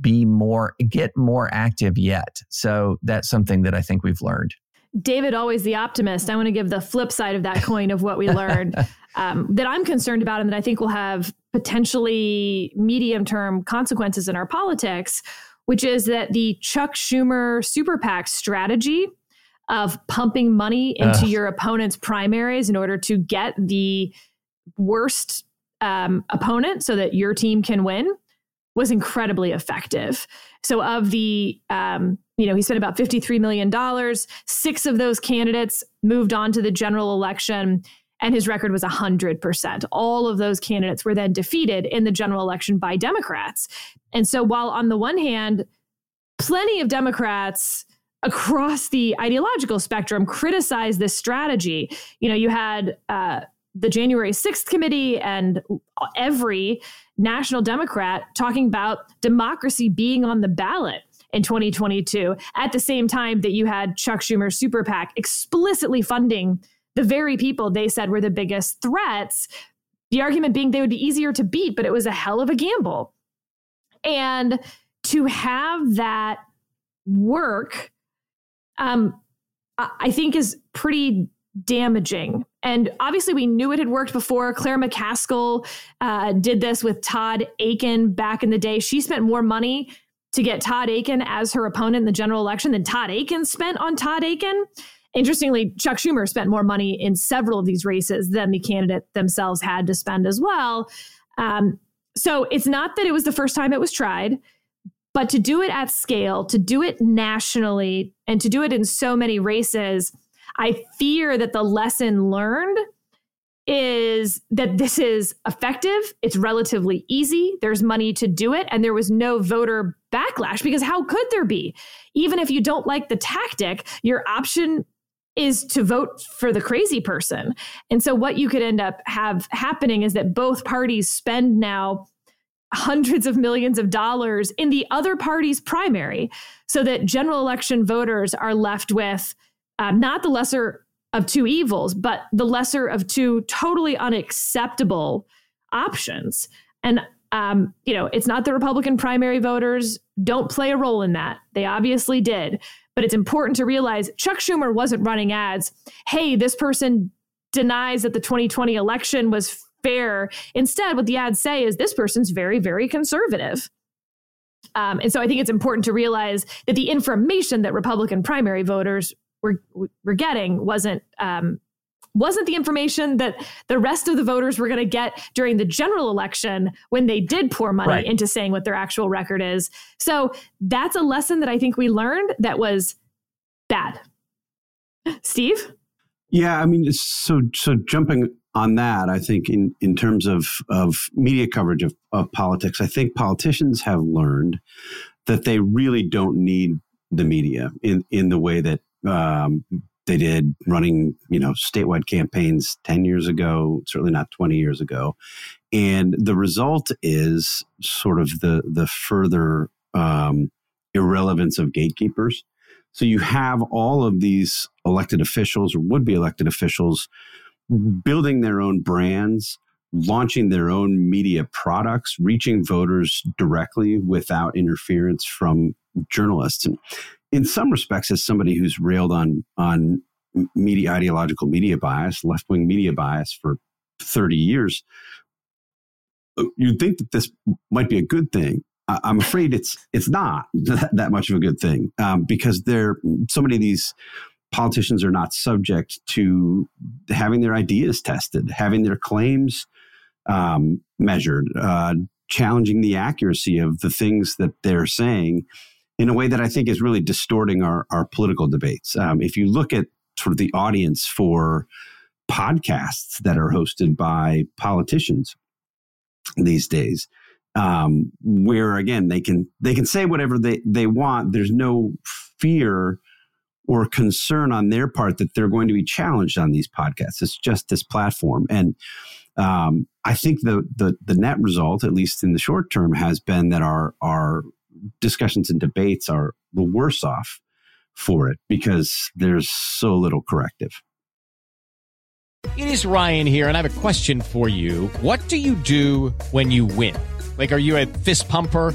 be more, get more active yet. So that's something that I think we've learned. David, always the optimist. I want to give the flip side of that coin of what we learned um, that I'm concerned about and that I think will have potentially medium term consequences in our politics, which is that the Chuck Schumer super PAC strategy of pumping money into your opponent's primaries in order to get the worst um, opponent so that your team can win was incredibly effective. So, of the, um, you know, he spent about $53 million. Six of those candidates moved on to the general election, and his record was 100%. All of those candidates were then defeated in the general election by Democrats. And so, while on the one hand, plenty of Democrats across the ideological spectrum criticize this strategy. You know, you had uh, the January 6th committee and every national Democrat talking about democracy being on the ballot in 2022 at the same time that you had Chuck Schumer's super PAC explicitly funding the very people they said were the biggest threats. The argument being they would be easier to beat, but it was a hell of a gamble. And to have that work um, I think is pretty damaging. And obviously, we knew it had worked before. Claire McCaskill uh, did this with Todd Akin back in the day. She spent more money to get Todd Akin as her opponent in the general election than Todd Akin spent on Todd Akin. Interestingly, Chuck Schumer spent more money in several of these races than the candidate themselves had to spend as well. Um, so it's not that it was the first time it was tried. But to do it at scale, to do it nationally, and to do it in so many races, I fear that the lesson learned is that this is effective. It's relatively easy. There's money to do it. And there was no voter backlash because how could there be? Even if you don't like the tactic, your option is to vote for the crazy person. And so what you could end up have happening is that both parties spend now hundreds of millions of dollars in the other party's primary so that general election voters are left with uh, not the lesser of two evils, but the lesser of two totally unacceptable options. And, um, you know, it's not the Republican primary voters don't play a role in that. They obviously did. But it's important to realize Chuck Schumer wasn't running ads. Hey, this person denies that the 2020 election was fair. Instead, what the ads say is this person's very, very conservative. Um, and so I think it's important to realize that the information that Republican primary voters were were getting wasn't um, wasn't the information that the rest of the voters were going to get during the general election when they did pour money right. into saying what their actual record is. So that's a lesson that I think we learned that was bad. Steve? Yeah, I mean, so so jumping on that, I think in, in terms of, of media coverage of, of politics, I think politicians have learned that they really don't need the media in, in the way that um, they did running, you know, statewide campaigns 10 years ago, certainly not 20 years ago. And the result is sort of the, the further um, irrelevance of gatekeepers. So you have all of these elected officials or would be elected officials building their own brands, launching their own media products, reaching voters directly without interference from journalists. And in some respects, as somebody who's railed on on media ideological media bias, left wing media bias for 30 years, uh, you'd think that this might be a good thing. I'm afraid it's it's not that, much of a good thing um, because there so many of these politicians are not subject to having their ideas tested, having their claims um, measured, uh, challenging the accuracy of the things that they're saying in a way that I think is really distorting our, our political debates. Um, if you look at sort of the audience for podcasts that are hosted by politicians these days, um, where again they can they can say whatever they, they want. There's no fear or concern on their part that they're going to be challenged on these podcasts. It's just this platform. And um, I think the, the the net result, at least in the short term, has been that our our discussions and debates are the worse off for it because there's so little corrective. It is Ryan here, and I have a question for you. What do you do when you win? Like, are you a fist pumper?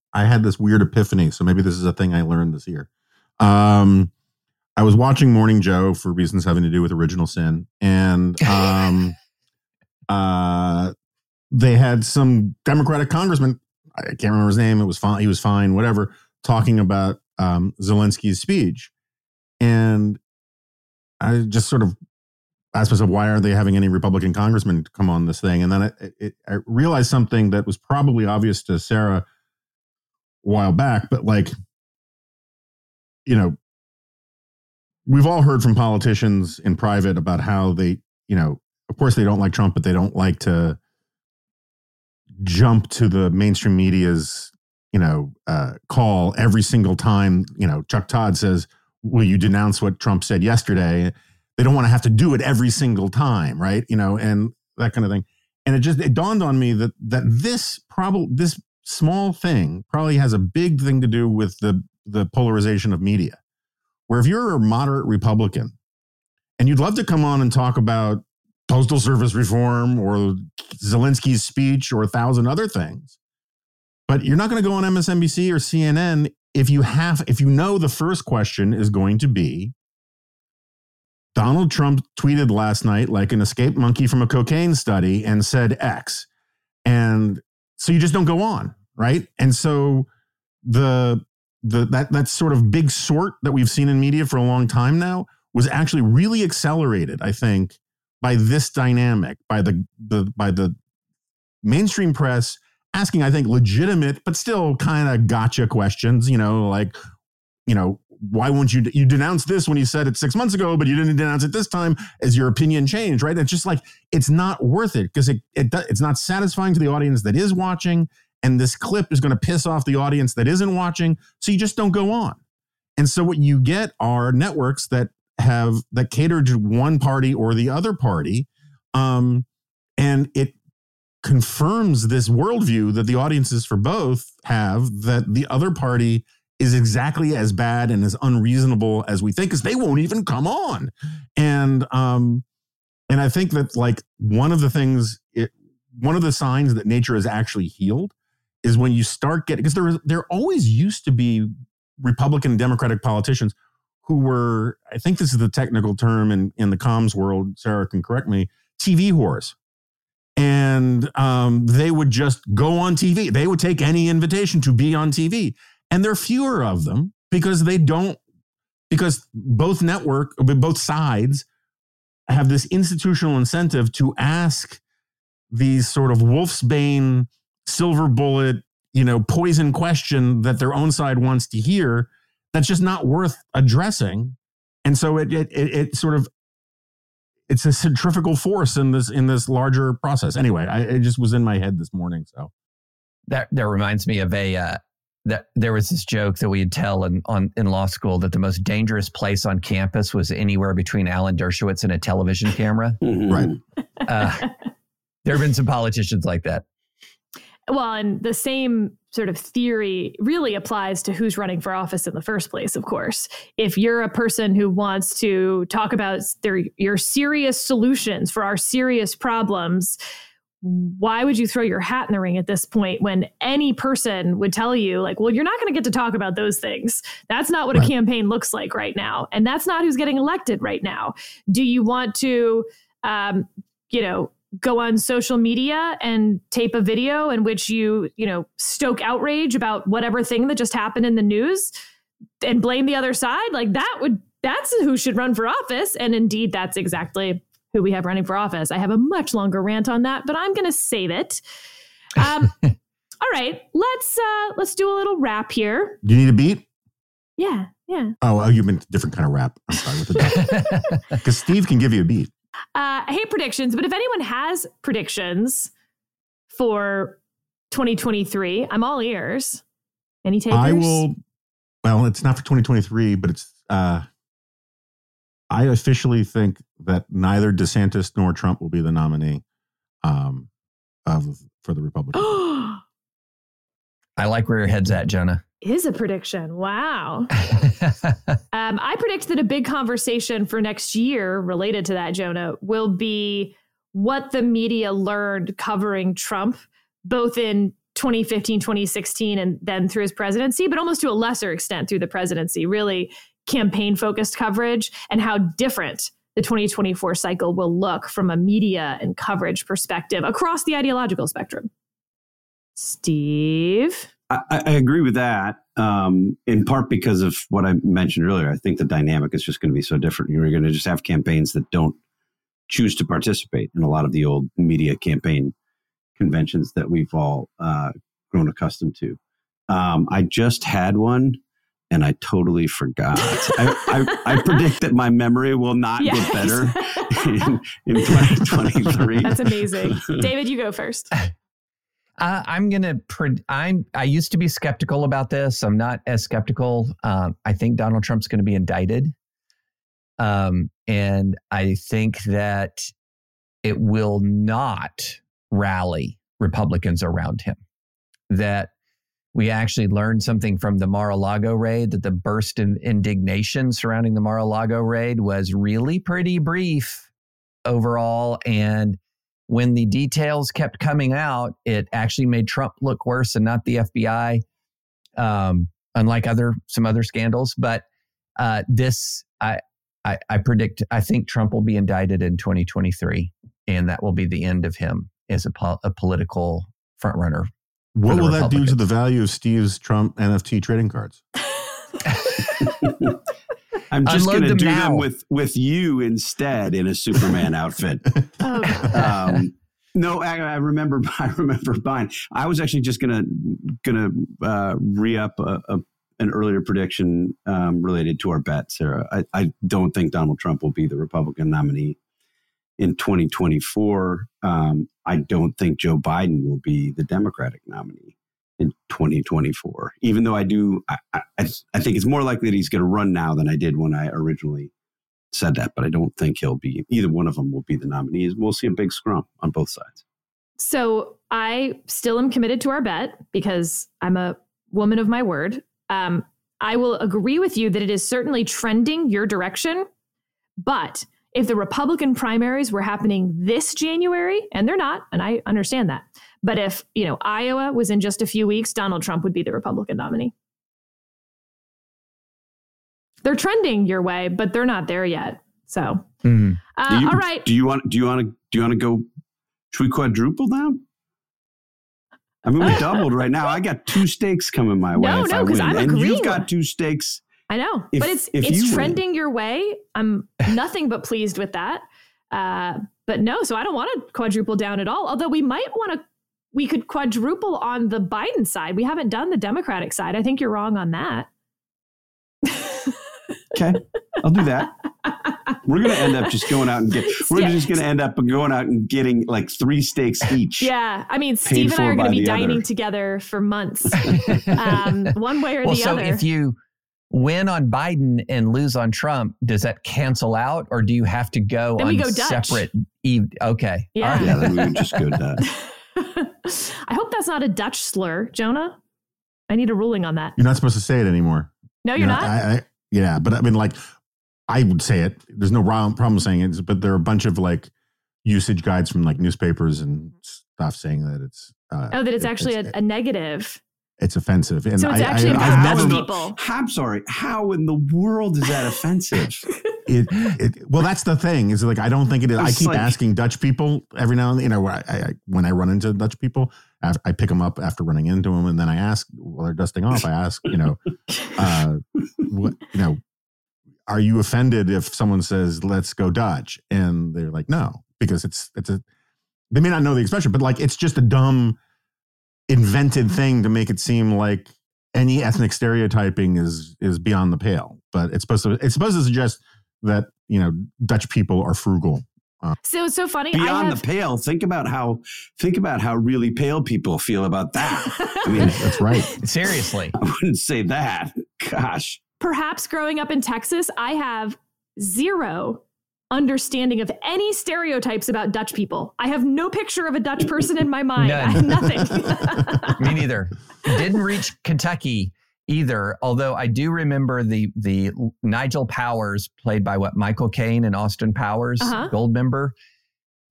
I had this weird epiphany. So maybe this is a thing I learned this year. Um, I was watching Morning Joe for reasons having to do with original sin, and um, uh, they had some Democratic congressman. I can't remember his name. It was fine. He was fine. Whatever. Talking about um, Zelensky's speech, and I just sort of asked myself, why aren't they having any Republican congressmen come on this thing? And then I, it, I realized something that was probably obvious to Sarah while back, but like, you know, we've all heard from politicians in private about how they, you know, of course they don't like Trump, but they don't like to jump to the mainstream media's, you know, uh, call every single time, you know, Chuck Todd says, will you denounce what Trump said yesterday? They don't want to have to do it every single time, right? You know, and that kind of thing. And it just it dawned on me that that this probably this small thing probably has a big thing to do with the the polarization of media. Where if you're a moderate Republican and you'd love to come on and talk about postal service reform or Zelensky's speech or a thousand other things, but you're not going to go on MSNBC or CNN if you have if you know the first question is going to be Donald Trump tweeted last night like an escaped monkey from a cocaine study and said X. And so you just don't go on, right? And so the the that that sort of big sort that we've seen in media for a long time now was actually really accelerated, I think, by this dynamic, by the the by the mainstream press asking, I think, legitimate but still kind of gotcha questions. You know, like, you know, why won't you you denounce this when you said it six months ago, but you didn't denounce it this time? As your opinion changed, right? It's just like it's not worth it because it, it it's not satisfying to the audience that is watching, and this clip is going to piss off the audience that isn't watching. So you just don't go on. And so what you get are networks that have that cater to one party or the other party, um, and it confirms this worldview that the audiences for both have that the other party is exactly as bad and as unreasonable as we think because they won't even come on and um and i think that like one of the things it one of the signs that nature is actually healed is when you start getting because there there always used to be republican and democratic politicians who were i think this is the technical term in in the comms world sarah can correct me tv whores and um, they would just go on TV. They would take any invitation to be on TV and there are fewer of them because they don't because both network both sides have this institutional incentive to ask these sort of wolf's bane silver bullet you know poison question that their own side wants to hear that's just not worth addressing and so it it, it, it sort of it's a centrifugal force in this in this larger process anyway I, it just was in my head this morning so that that reminds me of a uh, that there was this joke that we'd tell in on in law school that the most dangerous place on campus was anywhere between Alan Dershowitz and a television camera. Right. Uh, there have been some politicians like that. Well, and the same sort of theory really applies to who's running for office in the first place, of course. If you're a person who wants to talk about their, your serious solutions for our serious problems, why would you throw your hat in the ring at this point when any person would tell you, like, well, you're not going to get to talk about those things? That's not what Right. a campaign looks like right now. And that's not who's getting elected right now. Do you want to, um, you know, go on social media and tape a video in which you, you know, stoke outrage about whatever thing that just happened in the news and blame the other side? Like, that would, that's who should run for office. And indeed, that's exactly who we have running for office. I have a much longer rant on that, but I'm going to save it. Um, all right, let's uh, let's do a little rap here. Do you need a beat? Yeah, yeah. Oh, oh you meant a different kind of rap. I'm sorry with the because Steve can give you a beat. Uh, I hate predictions, but if anyone has predictions for 2023, I'm all ears. Any takers? I will. Well, it's not for 2023, but it's. uh I officially think that neither DeSantis nor Trump will be the nominee um, of for the Republican. I like where your head's at, Jonah. Is a prediction. Wow. Um, I predict that a big conversation for next year related to that, Jonah, will be what the media learned covering Trump, both in 2015, 2016, and then through his presidency, but almost to a lesser extent through the presidency, really campaign focused coverage, and how different the 2024 cycle will look from a media and coverage perspective across the ideological spectrum. Steve? I, I agree with that. Um, in part because of what I mentioned earlier. I think the dynamic is just going to be so different. You're going to just have campaigns that don't choose to participate in a lot of the old media campaign conventions that we've all uh, grown accustomed to. Um, I just had one and I totally forgot. I, I, I predict that my memory will not Yes. get better in, in 2023. That's amazing. David, you go first. Uh, I'm gonna. Pre- I'm. I used to be skeptical about this. I'm not as skeptical. Um, I think Donald Trump's going to be indicted, um, and I think that it will not rally Republicans around him. That we actually learned something from the Mar-a-Lago raid. That the burst of indignation surrounding the Mar-a-Lago raid was really pretty brief overall, and when the details kept coming out, it actually made Trump look worse and not the FBI, um, unlike other some other scandals. But uh, this, I, I, I predict, I think Trump will be indicted in 2023, and that will be the end of him as a, po- a political frontrunner. What will that do to the value of Steve's Trump NFT trading cards? I'm just going to do now. them with with you instead in a Superman outfit. Oh, um, no, I, I remember. I remember buying. I was actually just gonna gonna uh, re up a, a, an earlier prediction um, related to our bet, Sarah. I, I don't think Donald Trump will be the Republican nominee in 2024. Um, I don't think Joe Biden will be the Democratic nominee in 2024. Even though I do, I, I, I think it's more likely that he's going to run now than I did when I originally said that. But I don't think he'll be either one of them will be the nominees. We'll see a big scrum on both sides. So I still am committed to our bet because I'm a woman of my word. Um, I will agree with you that it is certainly trending your direction. But if the Republican primaries were happening this January, and they're not, and I understand that, but if you know Iowa was in just a few weeks, Donald Trump would be the Republican nominee. They're trending your way, but they're not there yet. So, Mhm. uh, you, all right. Do you want? Do you want to? Do you want to go? Should we quadruple now? I mean, we doubled right now. I got two stakes coming my way. No, no, I 'cause win. I'm and agreeing you've got two stakes. I know, If- but it's if you it's win. trending your way. I'm nothing but pleased with that. Uh, but no, so I don't want to quadruple down at all. Although we might want to, we could quadruple on the Biden side. We haven't done the Democratic side. I think you're wrong on that. Okay, I'll do that. We're gonna end up just going out and get. We're Yeah. just gonna end up going out and getting like three steaks each. Yeah, I mean, Steve and I are going to be dining other. together for months, um, one way or well, the so other. So if you win on Biden and lose on Trump, does that cancel out, or do you have to go Then on we go Dutch. separate? Eve? Okay, Yeah. All right. Yeah, then we would just go Dutch. I hope that's not a Dutch slur, Jonah. I need a ruling on that. You're not supposed to say it anymore. No, you're You know, not. I, I, yeah, but I mean, like, I would say it. There's no problem saying it, but there are a bunch of like usage guides from like newspapers and stuff saying that it's. Uh, oh, that it's it- actually it's, a, a negative. It's offensive, and So it's I, actually I, about I've Dutch never. people. I'm sorry. How in the world is that offensive? It, it, well, that's the thing. Is like I don't think it is. I keep like- asking Dutch people every now and then. You know, I, I, when I run into Dutch people, I, I pick them up after running into them, and then I ask while they're dusting off. I ask, you know, uh, what you know, are you offended if someone says "Let's go Dutch"? And they're like, no, because it's it's a. They may not know the expression, but like it's just a dumb, invented thing to make it seem like any ethnic stereotyping is is beyond the pale. But it's supposed to it's supposed to suggest that you know Dutch people are frugal. Uh, So it's so funny. I Beyond have, the pale. Think about how. Think about how really pale people feel about that. I mean, that's right. Seriously, I wouldn't say that. Gosh. perhaps growing up in Texas, I have zero understanding of any stereotypes about Dutch people. I have no picture of a Dutch person in my mind. I have nothing. Me neither. Didn't reach Kentucky either. Although I do remember the the Nigel Powers played by what Michael Caine and Austin Powers, Uh-huh. Goldmember.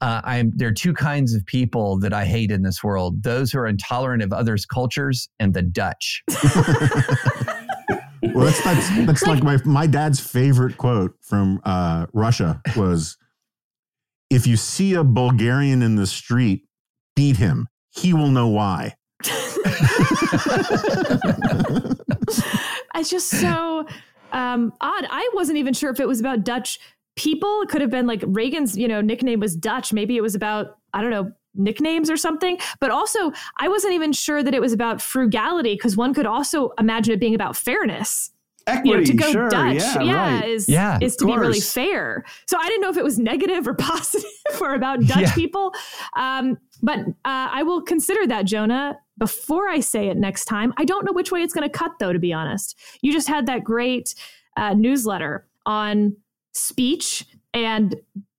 Uh, I'm there are two kinds of people that I hate in this world: those who are intolerant of others' cultures and the Dutch. Well, that's that's, that's like, my my dad's favorite quote from uh, Russia was, "If you see a Bulgarian in the street, beat him. He will know why." it's just so um, odd. I wasn't even sure if it was about Dutch people. It could have been like Reagan's, you know, nickname was Dutch. Maybe it was about, I don't know, nicknames or something. But also, I wasn't even sure that it was about frugality because one could also imagine it being about fairness. You know, to go sure, Dutch, yeah, right. is Yeah, is of to be really fair. So I didn't know if it was negative or positive or about Dutch Yeah. people. Um, but uh, I will consider that, Jonah, before I say it next time. I don't know which way it's going to cut, though. To be honest, you just had that great uh, newsletter on speech and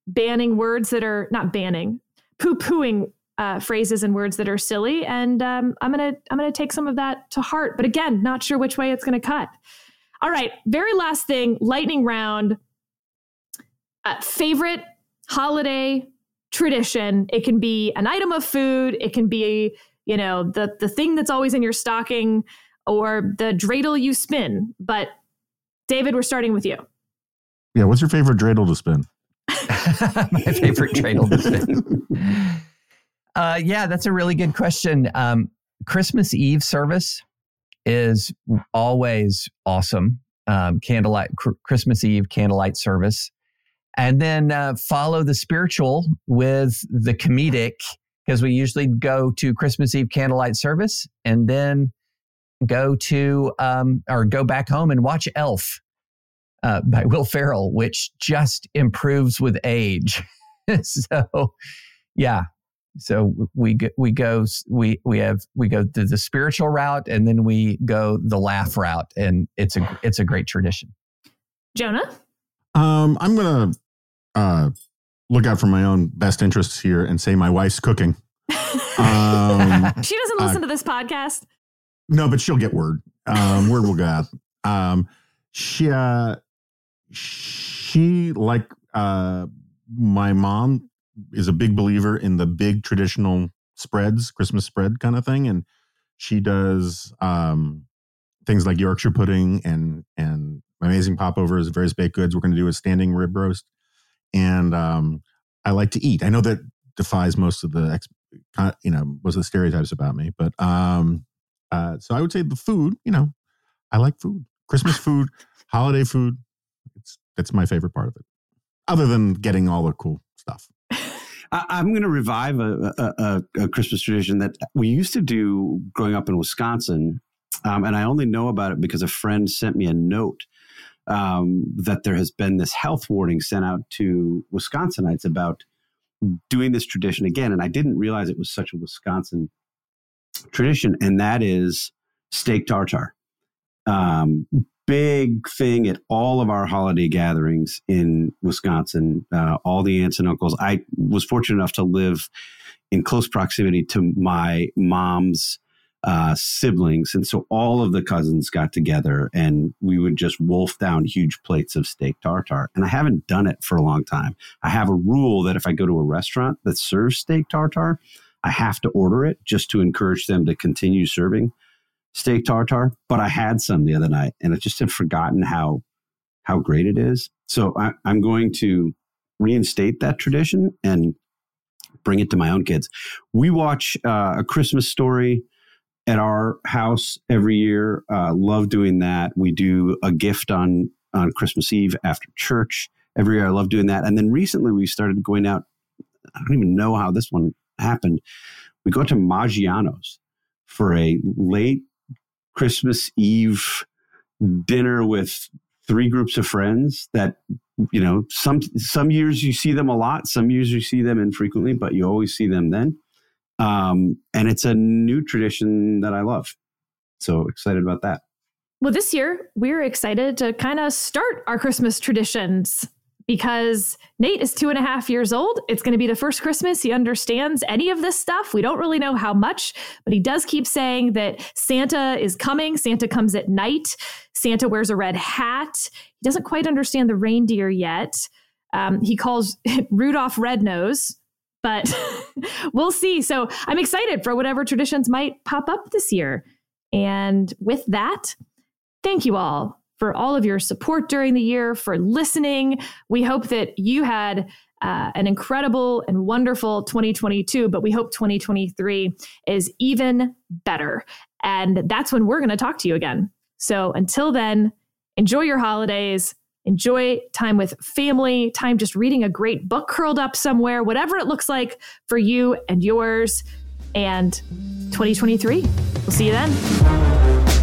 banning words that are not banning, poo pooing. Uh, phrases and words that are silly, and um, I'm gonna I'm gonna take some of that to heart. But again, not sure which way it's gonna cut. All right, very last thing, lightning round. Uh, favorite holiday tradition. It can be an item of food. It can be, you know, the the thing that's always in your stocking or the dreidel you spin. But David, we're starting with you. Yeah, what's your favorite dreidel to spin? My favorite dreidel to spin. Uh, yeah, that's a really good question. Um, Christmas Eve service is always awesome. Um, candlelight, cr- Christmas Eve candlelight service. And then uh, follow the spiritual with the comedic, because we usually go to Christmas Eve candlelight service and then go to um, or go back home and watch Elf uh, by Will Ferrell, which just improves with age. so, yeah. So we go, we go we we have we go to the spiritual route and then we go the laugh route and it's a it's a great tradition. Jonah? Um, I'm gonna uh, look out for my own best interests here and say my wife's cooking. Um, she doesn't uh, listen to this podcast. No, but she'll get word. Um, word will go out. Um, she, uh, she like uh, my mom is a big believer in the big traditional spreads, Christmas spread kind of thing, and she does um, things like Yorkshire pudding and and amazing popovers, various baked goods. We're going to do a standing rib roast, and um, I like to eat. I know that defies most of the you know most of the stereotypes about me, but um, uh, so I would say the food. You know, I like food, Christmas food, holiday food. That's my favorite part of it, other than getting all the cool stuff. I'm going to revive a, a, a, a Christmas tradition that we used to do growing up in Wisconsin. Um, and I only know about it because a friend sent me a note um, that there has been this health warning sent out to Wisconsinites about doing this tradition again. And I didn't realize it was such a Wisconsin tradition, and that is steak tartare. Um, big thing at all of our holiday gatherings in Wisconsin. Uh, all the aunts and uncles. I was fortunate enough to live in close proximity to my mom's uh, siblings. And so all of the cousins got together and we would just wolf down huge plates of steak tartare. And I haven't done it for a long time. I have a rule that if I go to a restaurant that serves steak tartare, I have to order it just to encourage them to continue serving steak tartare. But I had some the other night and I just had forgotten how how great it is. So I, I'm going to reinstate that tradition and bring it to my own kids. We watch uh, a Christmas story at our house every year. Uh, love doing that. We do a gift on on Christmas Eve after church every year. I love doing that. And then recently we started going out. I don't even know how this one happened. We go to Maggiano's for a late Christmas Eve dinner with three groups of friends that you know some some years you see them a lot some years you see them infrequently but you always see them then. Um, and it's a new tradition that i love. So excited about that. Well this year we're excited to kind of start our christmas traditions because Nate is two and a half years old. It's going to be the first Christmas he understands any of this stuff. We don't really know how much, but he does keep saying that Santa is coming. Santa comes at night. Santa wears a red hat. He doesn't quite understand the reindeer yet. Um, he calls Rudolph Red Nose, but we'll see. So I'm excited for whatever traditions might pop up this year. And with that, thank you all for all of your support during the year, for listening. We hope that you had uh, an incredible and wonderful 2022, but we hope 2023 is even better. And that's when we're going to talk to you again. So until then, enjoy your holidays. Enjoy time with family, time just reading a great book curled up somewhere, whatever it looks like for you and yours. And 2023, we'll see you then.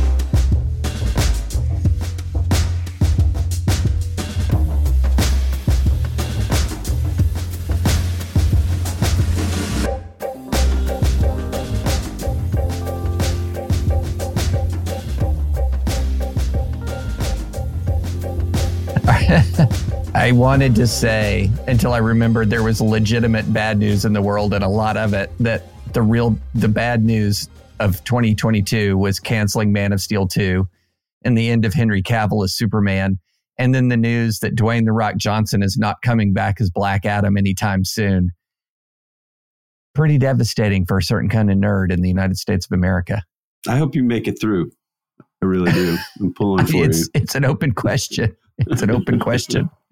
I wanted to say until I remembered there was legitimate bad news in the world and a lot of it that the real the bad news of 2022 was canceling Man of Steel 2 and the end of Henry Cavill as Superman and then the news that Dwayne the Rock Johnson is not coming back as Black Adam anytime soon. Pretty devastating for a certain kind of nerd in the United States of America. I hope you make it through. I really do. I'm pulling for it's, you. It's an open question. It's an open question.